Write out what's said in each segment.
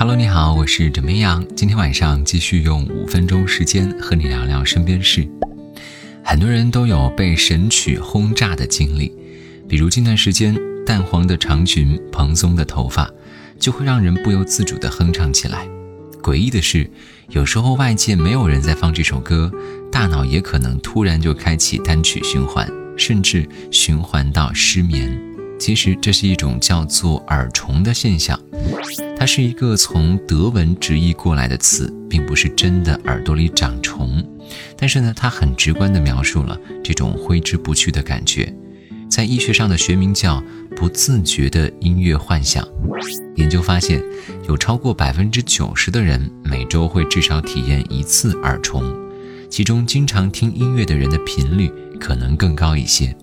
Hello，你好，我是枕边羊。今天晚上继续用五分钟时间和你聊聊身边事。很多人都有被神曲轰炸的经历，比如近段时间淡黄的长裙、蓬松的头发，就会让人不由自主地哼唱起来。诡异的是，有时候外界没有人在放这首歌，大脑也可能突然就开启单曲循环，甚至循环到失眠。其实这是一种叫做耳虫的现象，它是一个从德文直译过来的词，并不是真的耳朵里长虫，但是呢，它很直观地描述了这种挥之不去的感觉。在医学上的学名叫不自觉的音乐幻想。研究发现，有超过百分之九十的人每周会至少体验一次耳虫，其中经常听音乐的人的频率可能更高一些。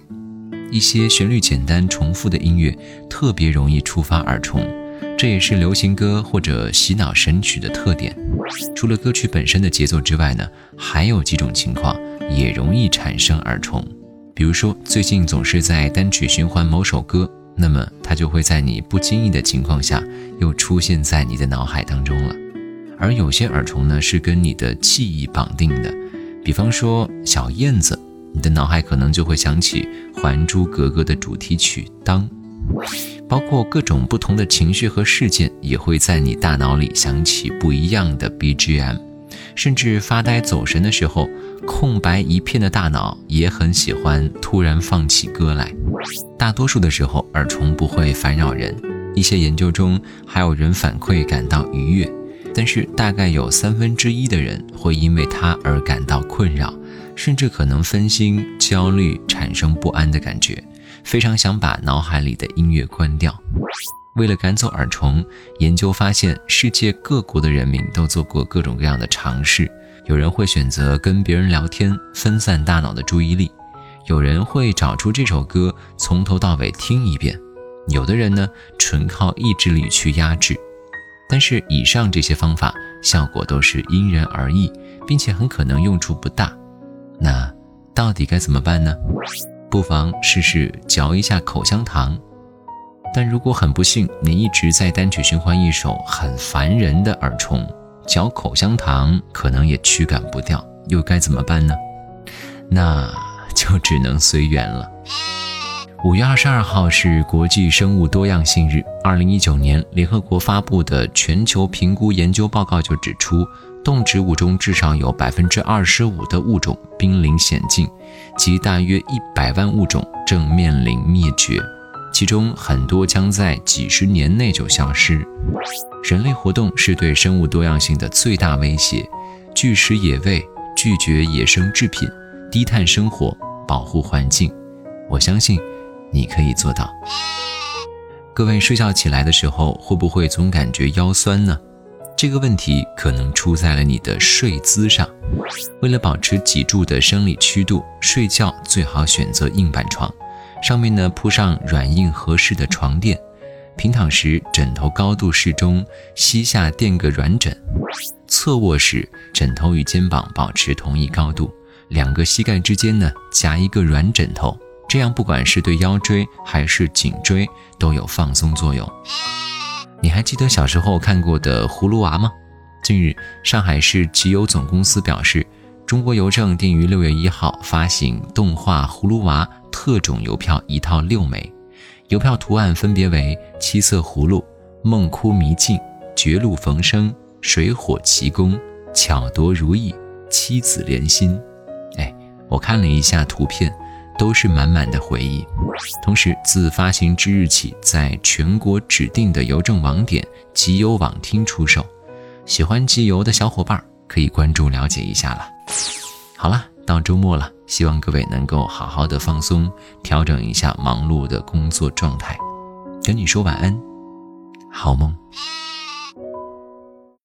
一些旋律简单、重复的音乐特别容易触发耳虫，这也是流行歌或者洗脑神曲的特点。除了歌曲本身的节奏之外呢，还有几种情况也容易产生耳虫。比如说，最近总是在单曲循环某首歌，那么它就会在你不经意的情况下又出现在你的脑海当中了。而有些耳虫呢，是跟你的记忆绑定的，比方说小燕子，你的脑海可能就会想起《还珠格格》的主题曲《当》，包括各种不同的情绪和事件，也会在你大脑里响起不一样的 BGM。甚至发呆走神的时候，空白一片的大脑也很喜欢突然放起歌来。大多数的时候，耳虫不会烦扰人。一些研究中还有人反馈感到愉悦，但是大概有三分之一的人会因为它而感到困扰，甚至可能分心、焦虑、产生不安的感觉，非常想把脑海里的音乐关掉。为了赶走耳虫，研究发现，世界各国的人民都做过各种各样的尝试。有人会选择跟别人聊天，分散大脑的注意力；有人会找出这首歌，从头到尾听一遍；有的人呢，纯靠意志力去压制。但是，以上这些方法效果都是因人而异，并且很可能用处不大。那到底该怎么办呢？不妨试试嚼一下口香糖。但如果很不幸，你一直在单曲循环一首很烦人的耳虫，嚼口香糖可能也驱赶不掉，又该怎么办呢？那就只能随缘了。五月二十二号是国际生物多样性日。二零一九年，联合国发布的全球评估研究报告就指出，动植物中至少有百分之二十五的物种濒临险境，即大约一百万物种正面临灭绝。其中很多将在几十年内就消失。人类活动是对生物多样性的最大威胁。拒食野味，拒绝野生制品，低碳生活，保护环境。我相信你可以做到。各位睡觉起来的时候，会不会总感觉腰酸呢？这个问题可能出在了你的睡姿上。为了保持脊柱的生理曲度，睡觉最好选择硬板床。上面呢铺上软硬合适的床垫，平躺时枕头高度适中，膝下垫个软枕。侧卧时枕头与肩膀保持同一高度，两个膝盖之间呢夹一个软枕头，这样不管是对腰椎还是颈椎都有放松作用。你还记得小时候看过的葫芦娃吗？近日，上海市集邮总公司表示，中国邮政定于六月一号发行动画葫芦娃。特种邮票一套六枚，邮票图案分别为七色葫芦、梦哭迷境、绝路逢生、水火奇功、巧夺如意、妻子连心。哎，我看了一下图片，都是满满的回忆。同时，自发行之日起，在全国指定的邮政网点集邮网厅出售。喜欢集邮的小伙伴可以关注了解一下了。好了。到周末了，希望各位能够好好的放松，调整一下忙碌的工作状态。跟你说晚安，好梦。